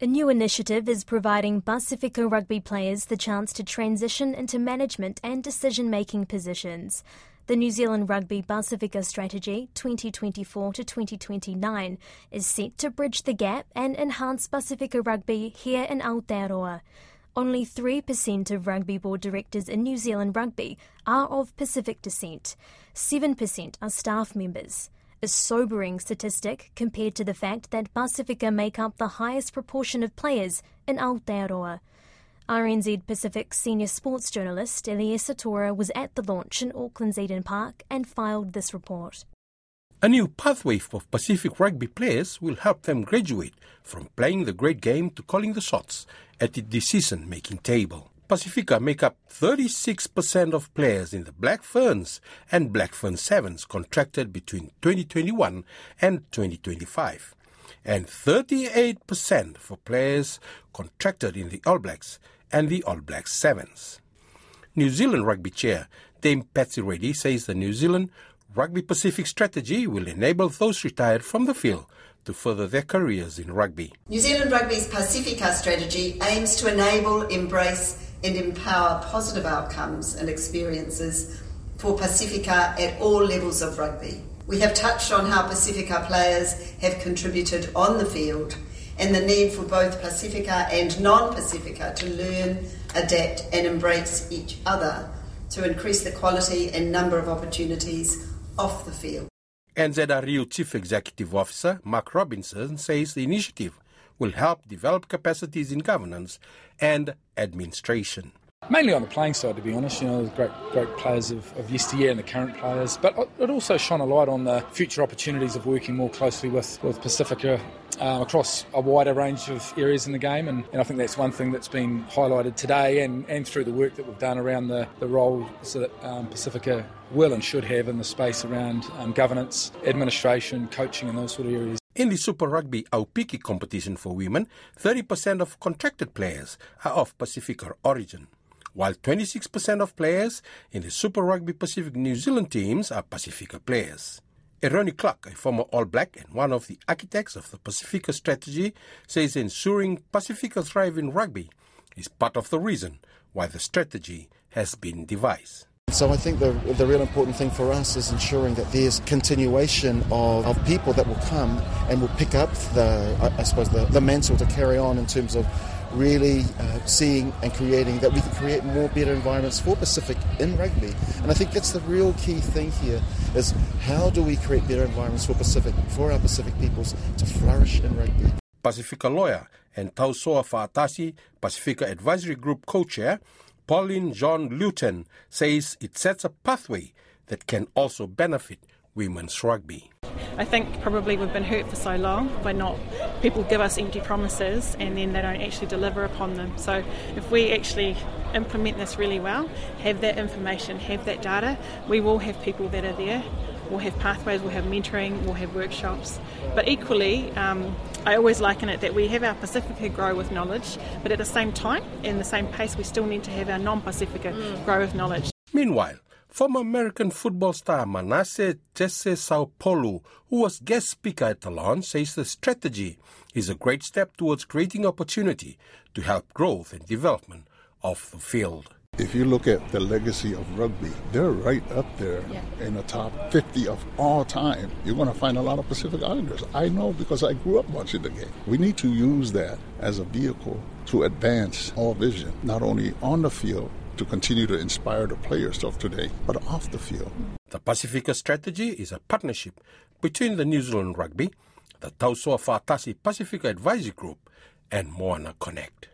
A new initiative is providing Pasifika rugby players the chance to transition into management and decision making positions. The New Zealand Rugby Pasifika Strategy 2024 to 2029 is set to bridge the gap and enhance Pasifika rugby here in Aotearoa. Only 3% of rugby board directors in New Zealand Rugby are of Pacific descent. 7% are staff members. A sobering statistic compared to the fact that Pasifika make up the highest proportion of players in Aotearoa. RNZ Pacific senior sports journalist Eliesa Tora was at the launch in Auckland's Eden Park and filed this report. A new pathway for Pacific rugby players will help them graduate from playing the great game to calling the shots at the decision making table. Pasifika make up 36% of players in the Black Ferns and Black Fern Sevens contracted between 2021 and 2025, and 38% for players contracted in the All Blacks and the All Blacks Sevens. New Zealand Rugby Chair Dame Patsy Reddy says the New Zealand Rugby Pacific strategy will enable those retired from the field to further their careers in rugby. New Zealand Rugby's Pasifika strategy aims to enable, embrace, and empower positive outcomes and experiences for Pasifika at all levels of rugby. We have touched on how Pasifika players have contributed on the field and the need for both Pasifika and non Pasifika to learn, adapt, and embrace each other to increase the quality and number of opportunities off the field. NZRU Chief Executive Officer Mark Robinson says the initiative will help develop capacities in governance and administration. Mainly on the playing side, to be honest. You know, the great, great players of, of yesteryear and the current players. But it also shone a light on the future opportunities of working more closely with, with Pasifika um, across a wider range of areas in the game. And, and, I think that's one thing that's been highlighted today and, and through the work that we've done around the, the roles that um, Pasifika will and should have in the space around um, governance, administration, coaching, and those sort of areas. In the Super Rugby Aupiki competition for women, 30% of contracted players are of Pasifika origin while 26% of players in the Super Rugby Pacific New Zealand teams are Pasifika players. Eroni Clarke, a former All Black and one of the architects of the Pasifika strategy, says ensuring Pasifika thrive in rugby is part of the reason why the strategy has been devised. So I think the, the real important thing for us is ensuring that there's continuation of, of people that will come and will pick up the, I, I suppose, the, the mantle to carry on in terms of really uh, seeing and creating that we can create more better environments for Pacific in rugby. And I think that's the real key thing here is how do we create better environments for Pacific, for our Pacific peoples to flourish in rugby. Pasifika lawyer and Tausoa Fa'atasi, Pasifika Advisory Group co-chair, Pauline John Luton, says it sets a pathway that can also benefit women's rugby. I think probably we've been hurt for so long by not people give us empty promises and then they don't actually deliver upon them. So if we actually implement this really well, have that information, have that data, we will have people that are there. We'll have pathways, we'll have mentoring, we'll have workshops. But equally, um, I always liken it that we have our Pasifika grow with knowledge, but at the same time, in the same pace, we still need to have our non Pasifika mm. grow with knowledge. Meanwhile, Former American football star Manasseh Jesse Sapolu, who was guest speaker at the launch, says the strategy is a great step towards creating opportunity to help growth and development of the field. If you look at the legacy of rugby, they're right up there yeah. in the top 50 of all time. You're going to find a lot of Pacific Islanders. I know because I grew up watching the game. We need to use that as a vehicle to advance our vision, not only on the field, to continue to inspire the players of today, but off the field. The Pasifika strategy is a partnership between the New Zealand Rugby, the Tausoa Fa'atasi Pasifika Advisory Group, and Moana Connect.